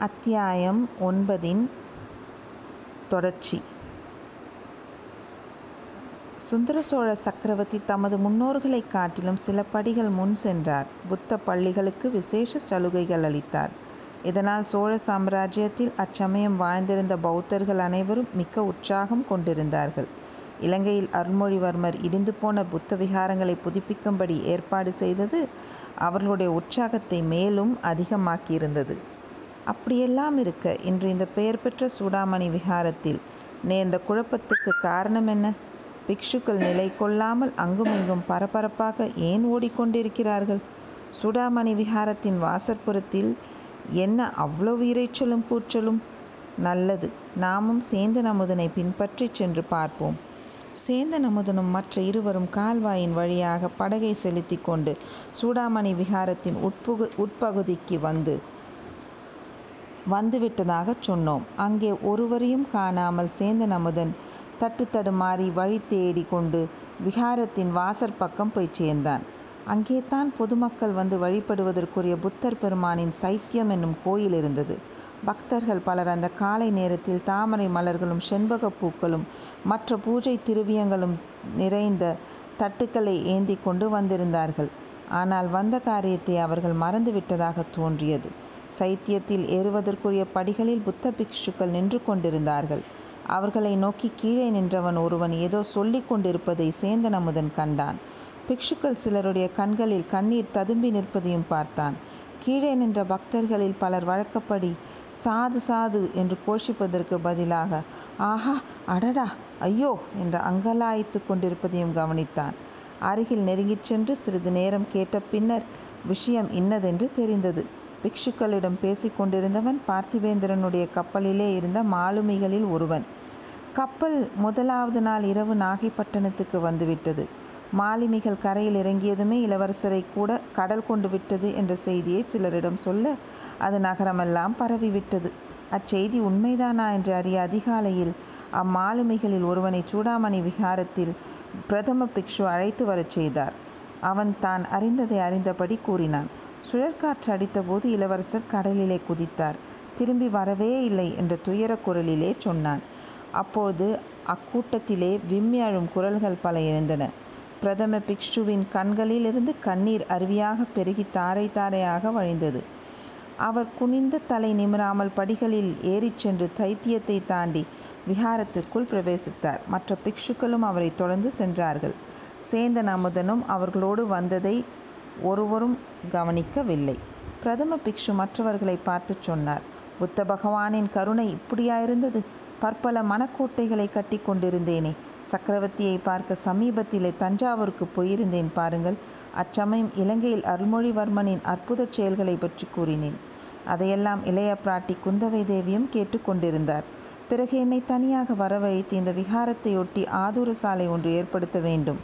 அத்தியாயம் ஒன்பதின் தொடர்ச்சி சுந்தர சோழ சக்கரவர்த்தி தமது முன்னோர்களைக் காட்டிலும் சில படிகள் முன் சென்றார். புத்த பள்ளிகளுக்கு விசேஷ சலுகைகள் அளித்தார். இதனால் சோழ சாம்ராஜ்யத்தில் அச்சமயம் வாழ்ந்திருந்த பௌத்தர்கள் அனைவரும் மிக்க உற்சாகம் கொண்டிருந்தார்கள். இலங்கையில் அருள்மொழிவர்மர் இடிந்து போன புத்த விகாரங்களை புதுப்பிக்கும்படி ஏற்பாடு செய்தது அவர்களுடைய உற்சாகத்தை மேலும் அதிகமாக்கியிருந்தது. அப்படியெல்லாம் இருக்க இன்று இந்த பெயர் பெற்ற சூடாமணி விகாரத்தில் நேர்ந்த குழப்பத்துக்கு காரணம் என்ன? பிக்ஷுக்கள் நிலை கொள்ளாமல் அங்குமிங்கும் பரபரப்பாக ஏன் ஓடிக்கொண்டிருக்கிறார்கள்? சூடாமணி விகாரத்தின் வாசற்புறத்தில் என்ன அவ்வளவு இரைச்சலும் கூச்சலும்? நல்லது நாமும் சேந்தன் அமுதனை பின்பற்றி சென்று பார்ப்போம். சேந்தன் அமுதனும் மற்ற இருவரும் கால்வாயின் வழியாக படகை செலுத்திக் கொண்டு சூடாமணி விகாரத்தின் உட்புகு உட்பகுதிக்கு வந்து வந்துவிட்டதாகச் சொன்னோம். அங்கே ஒருவரையும் காணாமல் சேந்தன் அமுதன் தட்டுத்தடுமாறி வழி தேடிக் கொண்டு விகாரத்தின் வாசற்பக்கம் போய்ச் சேர்ந்தான். அங்கேதான் பொதுமக்கள் வந்து வழிபடுவதற்குரிய புத்தர் பெருமானின் சைத்யம் என்னும் கோயில் இருந்தது. பக்தர்கள் பலர் அந்தக் காலை நேரத்தில் தாமரை மலர்களும் செண்பகப் பூக்களும் மற்ற பூஜைத் திரவியங்களும் நிறைந்த தட்டுக்களை ஏந்திக் கொண்டு வந்திருந்தார்கள். ஆனால் வந்த காரியத்தை அவர்கள் மறந்து விட்டதாகத் தோன்றியது. சைத்தியத்தில் ஏறுவதற்குரிய படிகளில் புத்த பிக்ஷுக்கள் நின்று கொண்டிருந்தார்கள். அவர்களை நோக்கி கீழே நின்றவன் ஒருவன் ஏதோ சொல்லிக் கொண்டிருப்பதை சேந்தன் அமுதன் கண்டான். பிக்ஷுக்கள் சிலருடைய கண்களில் கண்ணீர் ததும்பி நிற்பதையும் பார்த்தான். கீழே நின்ற பக்தர்களில் பலர் வழக்கப்படி சாது சாது என்று கோஷிப்பதற்குப் பதிலாக ஆஹா அடடா ஐயோ என்று அங்கலாய்த்துக் கொண்டிருப்பதையும் கவனித்தான். அருகில் நெருங்கிச் சென்று சிறிது நேரம் கேட்ட பின்னர் விஷயம் இன்னதென்று தெரிந்தது. பிக்ஷுக்களிடம் பேசிக் கொண்டிருந்தவன் பார்த்திபேந்திரனுடைய கப்பலிலே இருந்த மாலுமிகளில் ஒருவன். கப்பல் முதலாவது நாள் இரவு நாகைப்பட்டினத்துக்கு வந்துவிட்டது. மாலுமிகள் கரையில் இறங்கியதுமே இளவரசரைக் கூட கடல் கொண்டு விட்டது என்ற செய்தியை சிலரிடம் சொல்ல அது நகரமெல்லாம் பரவிவிட்டது. அச்செய்தி உண்மைதானா என்று அறிய அதிகாலையில் அம்மாலுமிகளில் ஒருவனை சூடாமணி விகாரத்தில் பிரதம பிக்ஷு அழைத்து வரச் செய்தார். அவன் தான் அறிந்ததை அறிந்தபடி கூறினான். சுழற்காற்று அடித்தபோது இளவரசர் கடலிலே குதித்தார். திரும்பி வரவே இல்லை என்ற துயரக் குரலிலே சொன்னான். அப்போது அக்கூட்டத்திலே விம்மி அழும் குரல்கள் பல எழுந்தன. பிரதம பிக்ஷுவின் கண்களிலிருந்து கண்ணீர் அருவியாகப் பெருகி தாரை தாரையாக வழிந்தது. அவர் குனிந்த தலை நிமிராமல் படிகளில் ஏறிச் சென்று தைத்தியத்தை தாண்டி விஹாரத்திற்குள் பிரவேசித்தார். மற்ற பிக்ஷுக்களும் அவரை தொடர்ந்து சென்றார்கள். சேந்தன் அமுதனும் அவர்களோடு வந்ததை ஒருவரும் கவனிக்கவில்லை. பிரதம பிக்ஷு மற்றவர்களை பார்த்துச் சொன்னார் புத்த பகவானின் கருணை இப்படியா இருந்தது? பற்பல மனக்கோட்டைகளை கட்டி கொண்டிருந்தேனே. சக்கரவர்த்தியைப் பார்க்க சமீபத்திலே தஞ்சாவூருக்கு போயிருந்தேன் பாருங்கள். அச்சமயம் இலங்கையில் அருள்மொழிவர்மனின் அற்புதச் செயல்களைப் பற்றி கூறினேன். அதையெல்லாம் இளைய பிராட்டி குந்தவை தேவியும் கேட்டுக்கொண்டிருந்தார் பிறகு என்னை தனியாக வரவழைத்து இந்த விகாரத்தையொட்டி ஆதூர சாலை ஒன்று ஏற்படுத்த வேண்டும்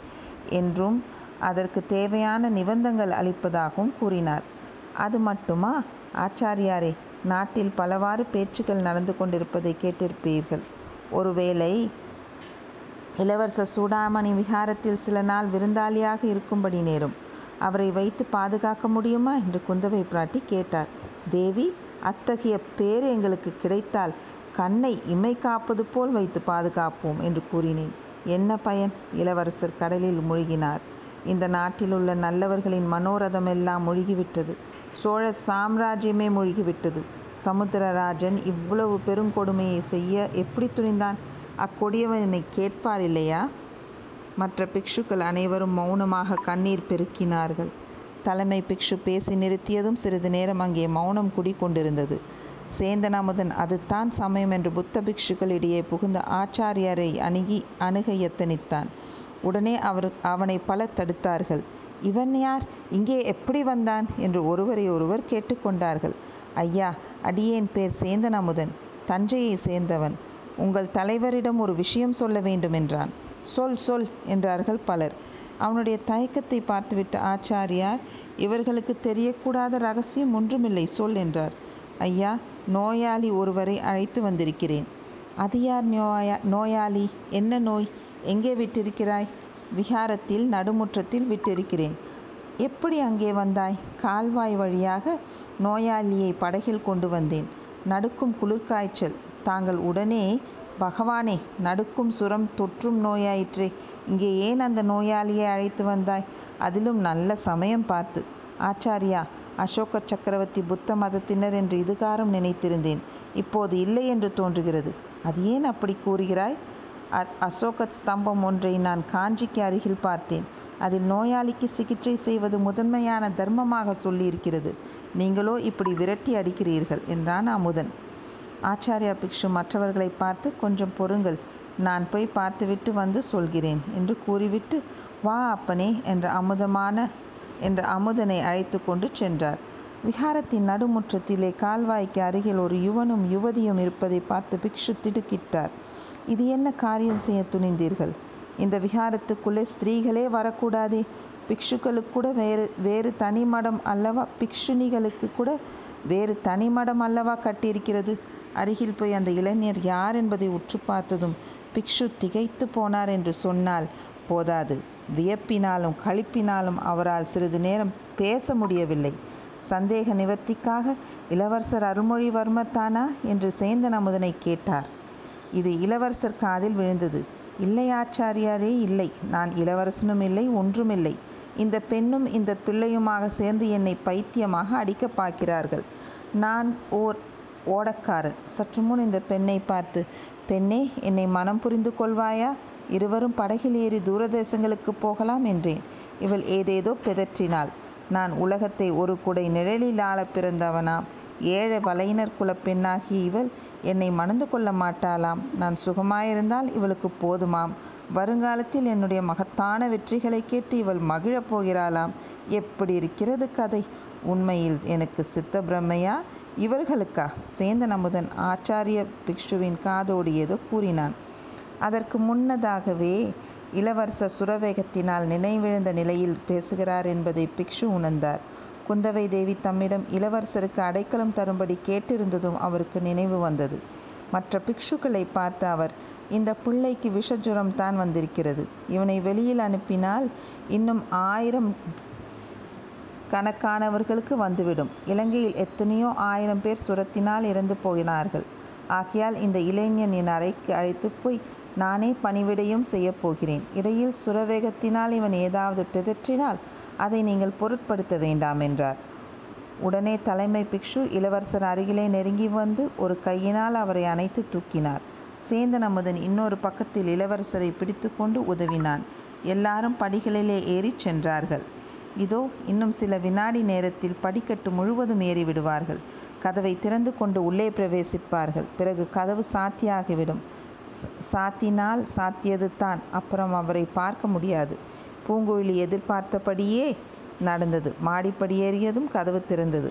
என்றும் அதற்குத் தேவையான நிபந்தங்கள் அளிப்பதாகவும் கூறினார். அது மட்டுமா? ஆச்சாரியாரே நாட்டில் பலவாறு பேச்சுக்கள் நடந்து கொண்டிருப்பதைக் கேட்டிருப்பீர்கள். ஒருவேளை இளவரசர் சூடாமணி விகாரத்தில் சில நாள் விருந்தாளியாக இருக்கும்படி நேரும். அவரை வைத்து பாதுகாக்க முடியுமா? என்று குந்தவை பிராட்டி கேட்டார். தேவி அத்தகைய பேர் எங்களுக்கு கிடைத்தால் கண்ணை இமை காப்பது போல் வைத்து பாதுகாப்போம் என்று கூறினேன். என்ன பயன்? இளவரசர் கடலில் மூழ்கினார் இந்த நாட்டிலுள்ள நல்லவர்களின் மனோரதம் எல்லாம் முழுகிவிட்டது. சோழ சாம்ராஜ்யமே முழுகிவிட்டது. சமுத்திரராஜன் இவ்வளவு பெருங்கொடுமையை செய்ய எப்படித் துணிந்தான்? அக்கொடியவனைக் கேட்பார் இல்லையா? மற்ற பிக்ஷுக்கள் அனைவரும் மௌனமாகக் கண்ணீர் பெருக்கினார்கள். தலைமை பிக்ஷு பேசி நிறுத்தியதும் சிறிது நேரம் அங்கே மௌனம் குடிகொண்டிருந்தது. சேந்தன் அமுதன் அதுதான் சமயம் என்று புத்த பிக்ஷுக்களிடையே புகுந்து ஆச்சாரியாரை அணுகி அணுக யத்தனித்தான். உடனே அவர் அவனைப் பலர் தடுத்தார்கள். இவன் யார்? இங்கே எப்படி வந்தான்? என்று ஒருவரை ஒருவர் கேட்டுக் கொண்டார்கள். ஐயா அடியேன் பேர் சேந்தன் அமுதன். தஞ்சையைச் சேர்ந்தவன். உங்கள் தலைவரிடம் ஒரு விஷயம் சொல்ல வேண்டும் என்றான். சொல் சொல் என்றார்கள் பலர். அவனுடைய தயக்கத்தைப் பார்த்துவிட்ட ஆச்சாரியார் இவர்களுக்குத் தெரியக்கூடாத ரகசியம் ஒன்றுமில்லை சொல் என்றார். ஐயா நோயாளி ஒருவரை அழைத்து வந்திருக்கிறேன். அது யார் நோயா நோயாளி? என்ன நோய்? எங்கே விட்டிருக்கிறாய்? விகாரத்தில் நடுமுற்றத்தில் விட்டிருக்கிறேன். எப்படி அங்கே வந்தாய்? கால்வாய் வழியாக நோயாளியை படகில் கொண்டு வந்தேன். நடுக்கும் குளிர்காய்ச்சல் தாங்கள் உடனே பகவானே நடுக்கும் சுரம் தொற்றும் நோயாயிற்றே இங்கே ஏன் அந்த நோயாளியை அழைத்து வந்தாய் அதிலும் நல்ல சமயம் பார்த்து ஆச்சாரியா அசோக சக்கரவர்த்தி புத்த மதத்தினர் என்று இதுகாரம் நினைத்திருந்தேன் இப்போது இல்லை என்று தோன்றுகிறது அது ஏன் அப்படி கூறுகிறாய் அ அசோக ஸ்தம்பம் ஒன்றை நான் காஞ்சிக்கு அருகில் பார்த்தேன். அதில் நோயாளிக்கு சிகிச்சை செய்வது முதன்மையான தர்மமாக சொல்லியிருக்கிறது. நீங்களோ இப்படி விரட்டி அடிக்கிறீர்கள் என்றான் அமுதன் ஆச்சாரியா பிக்ஷு மற்றவர்களை பார்த்து கொஞ்சம் பொறுங்கள். நான் போய் பார்த்துவிட்டு வந்து சொல்கிறேன் என்று கூறிவிட்டு வா அப்பனே என்ற அமுதமான என்ற அமுதனை அழைத்து கொண்டு சென்றார். விஹாரத்தின் நடுமுற்றத்திலே கால்வாய்க்கு அருகில் ஒரு யுவனும் யுவதியும் இருப்பதை பார்த்து பிக்ஷு திடுக்கிட்டார். இது என்ன காரியம் செய்ய துணிந்தீர்கள்? இந்த விஹாரத்துக்குள்ளே ஸ்திரீகளே வரக்கூடாதே. பிக்ஷுக்களுக்கு கூட வேறு வேறு தனி மடம் அல்லவா? பிக்ஷுனிகளுக்கு கூட வேறு தனி மடம் அல்லவா கட்டியிருக்கிறது? அருகில் போய் அந்த இளைஞர் யார் என்பதை உற்று பார்த்ததும் பிக்ஷு திகைத்து போனார் என்று சொன்னால் போதாது. வியப்பினாலும் களிப்பினாலும் அவரால் சிறிது நேரம் பேச முடியவில்லை. சந்தேக நிவர்த்திக்காக இளவரசர் அருள்மொழிவர்மர் தானா என்று சேந்தன் அமுதனை கேட்டார். இது இளவரசர் காதில் விழுந்தது. இல்லை ஆச்சாரியாரே இல்லை. நான் இளவரசனும் இல்லை ஒன்றுமில்லை இந்த பெண்ணும் இந்த பிள்ளையுமாக சேர்ந்து என்னை பைத்தியமாக அடிக்க பார்க்கிறார்கள். நான் ஓர் ஓடக்காரன். சற்று முன் இந்த பெண்ணை பார்த்து பெண்ணே என்னை மனம் புரிந்து கொள்வாயா? இருவரும் படகில் ஏறி தூரதேசங்களுக்கு போகலாம் என்றேன். இவள் ஏதேதோ பிதற்றினாள். நான் உலகத்தை ஒரு குடை நிழலில் ஆள பிறந்தவனாம். ஏழை வலையினர் குலப்பெண்ணாகி இவள் என்னை மணந்து கொள்ள மாட்டாளாம். நான் சுகமாயிருந்தால் இவளுக்கு போதுமாம். வருங்காலத்தில் என்னுடைய மகத்தான வெற்றிகளை கேட்டு இவள் மகிழப் போகிறாளாம். எப்படி இருக்கிறது கதை? உண்மையில் எனக்கு சித்த பிரம்மையா இவர்களுக்கா? சேந்தன் அமுதன் ஆச்சாரிய பிக்ஷுவின் காதோடு ஏதோ கூறினான். அதற்கு முன்னதாகவே இளவரசர் சுரவேகத்தினால் நினைவிழந்த நிலையில் பேசுகிறார் என்பதை பிக்ஷு உணர்ந்தார். குந்தவை தேவி தம்மிடம் இளவரசருக்கு அடைக்கலம் தரும்படி கேட்டிருந்ததும் அவருக்கு நினைவு வந்தது. மற்ற பிக்ஷுக்களை பார்த்த அவர் இந்த பிள்ளைக்கு விஷஜுரம் தான் வந்திருக்கிறது. இவனை வெளியில் அனுப்பினால் இன்னும் ஆயிரம் கணக்கானவர்களுக்கு வந்துவிடும். இலங்கையில் எத்தனையோ ஆயிரம் பேர் சுரத்தினால் இறந்து போகிறார்கள் ஆகையால் இந்த இளைஞன் என் அறைக்கு அழைத்து போய் நானே பணிவிடையும் செய்யப் போகிறேன் இடையில் சுரவேகத்தினால் இவன் ஏதாவது பிதற்றினால் அதை நீங்கள் பொருட்படுத்த வேண்டாம் என்றார். உடனே தலைமை பிக்ஷு இளவரசர் அருகிலே நெருங்கி வந்து ஒரு கையினால் அவரை அணைத்து தூக்கினார். சேந்தன் அமுதன் இன்னொரு பக்கத்தில் இளவரசரை பிடித்து கொண்டு உதவினான். எல்லாரும் படிகளிலே ஏறிச் சென்றார்கள். இதோ இன்னும் சில வினாடி நேரத்தில் படிக்கட்டு முழுவதும் ஏறி விடுவார்கள் கதவை திறந்து கொண்டு உள்ளே பிரவேசிப்பார்கள். பிறகு கதவு சாத்தியாகிவிடும். சாத்தினால் சாத்தியது தான் அப்புறம் அவரை பார்க்க முடியாது. பூங்குழலி எதிர்பார்த்தபடியே நடந்தது. மாடிப்படி ஏறியதும் கதவு திறந்தது.